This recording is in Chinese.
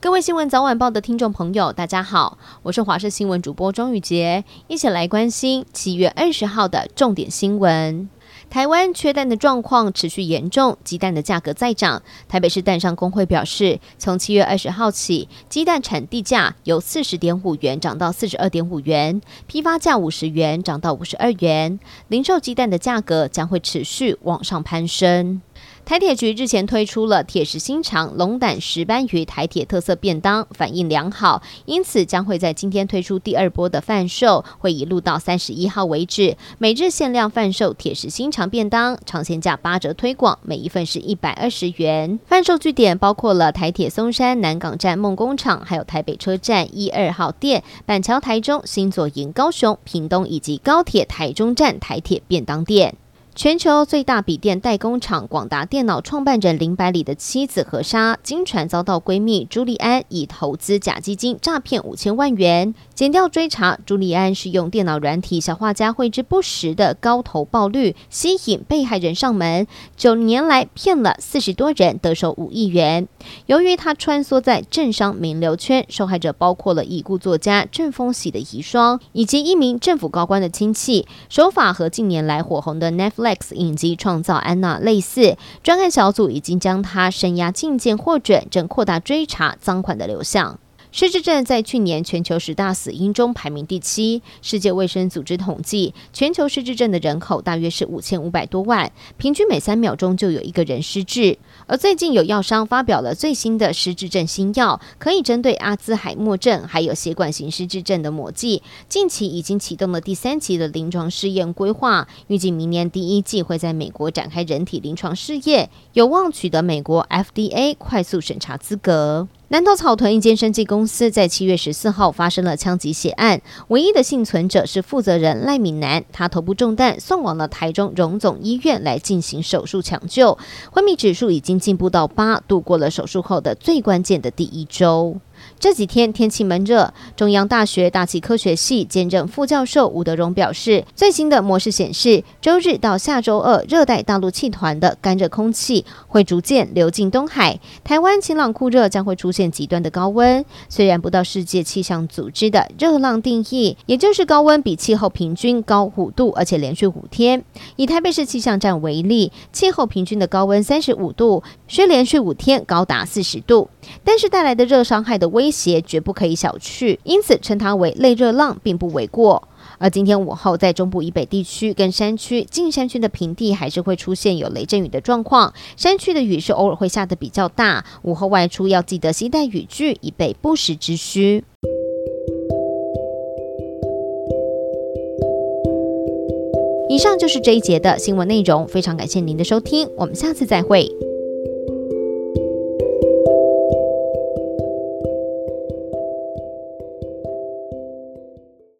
各位新闻早晚报的听众朋友，大家好，我是华视新闻主播庄宇洁，一起来关心七月二十号的重点新闻。台湾缺蛋的状况持续严重，鸡蛋的价格再涨。台北市蛋商工会表示，从七月二十号起，鸡蛋产地价由四十点五元涨到四十二点五元，批发价五十元涨到五十二元，零售鸡蛋的价格将会持续往上攀升。台铁局日前推出了铁石心肠龙胆石斑鱼台铁特色便当，反应良好，因此将会在今天推出第二波的贩售，会一路到三十一号为止，每日限量贩售铁石心肠便当，尝鲜价八折推广，每一份是一百二十元。贩售据点包括了台铁松山南港站梦工厂，还有台北车站一二号店、板桥台中、新左营高雄、屏东以及高铁台中站台铁便当店。全球最大笔电代工厂广达电脑创办人林百里的妻子何莎，经传遭到闺蜜朱利安以投资假基金诈骗五千万元。检调追查，朱利安是用电脑软体小画家绘制不实的高投报率，吸引被害人上门，九年来骗了四十多人，得手五亿元。由于他穿梭在政商名流圈，受害者包括了已故作家郑丰喜的遗孀，以及一名政府高官的亲戚，手法和近年来火红的 Netflix。X 影集创造安娜类似，专案小组已经将他声押禁见获准，正扩大追查赃款的流向。失智症在去年全球十大死因中排名第七。世界卫生组织统计，全球失智症的人口大约是五千五百多万，平均每三秒钟就有一个人失智。而最近有药商发表了最新的失智症新药，可以针对阿兹海默症还有血管型失智症的抹剂。近期已经启动了第三期的临床试验规划，预计明年第一季会在美国展开人体临床试验，有望取得美国 FDA 快速审查资格。南投草屯一间生技公司在七月十四号发生了枪击血案，唯一的幸存者是负责人赖敏南，他头部中弹，送往了台中荣总医院来进行手术抢救，昏迷指数已经进步到八，度过了手术后的最关键的第一周。这几天天气闷热，中央大学大气科学系兼任副教授吴德荣表示，最新的模式显示，周日到下周二，热带大陆气团的干热空气会逐渐流进东海，台湾晴朗酷热将会出现极端的高温。虽然不到世界气象组织的热浪定义，也就是高温比气候平均高五度，而且连续五天。以台北市气象站为例，气候平均的高温三十五度，需连续五天高达四十度，但是带来的热伤害的威胁绝不可以小觑，因此称它为类热浪并不为过。而今天午后，在中部以北地区跟山区、近山区的平地，还是会出现有雷阵雨的状况。山区的雨是偶尔会下得比较大，午后外出要记得携带雨具，以备不时之需。以上就是这一节的新闻内容，非常感谢您的收听，我们下次再会。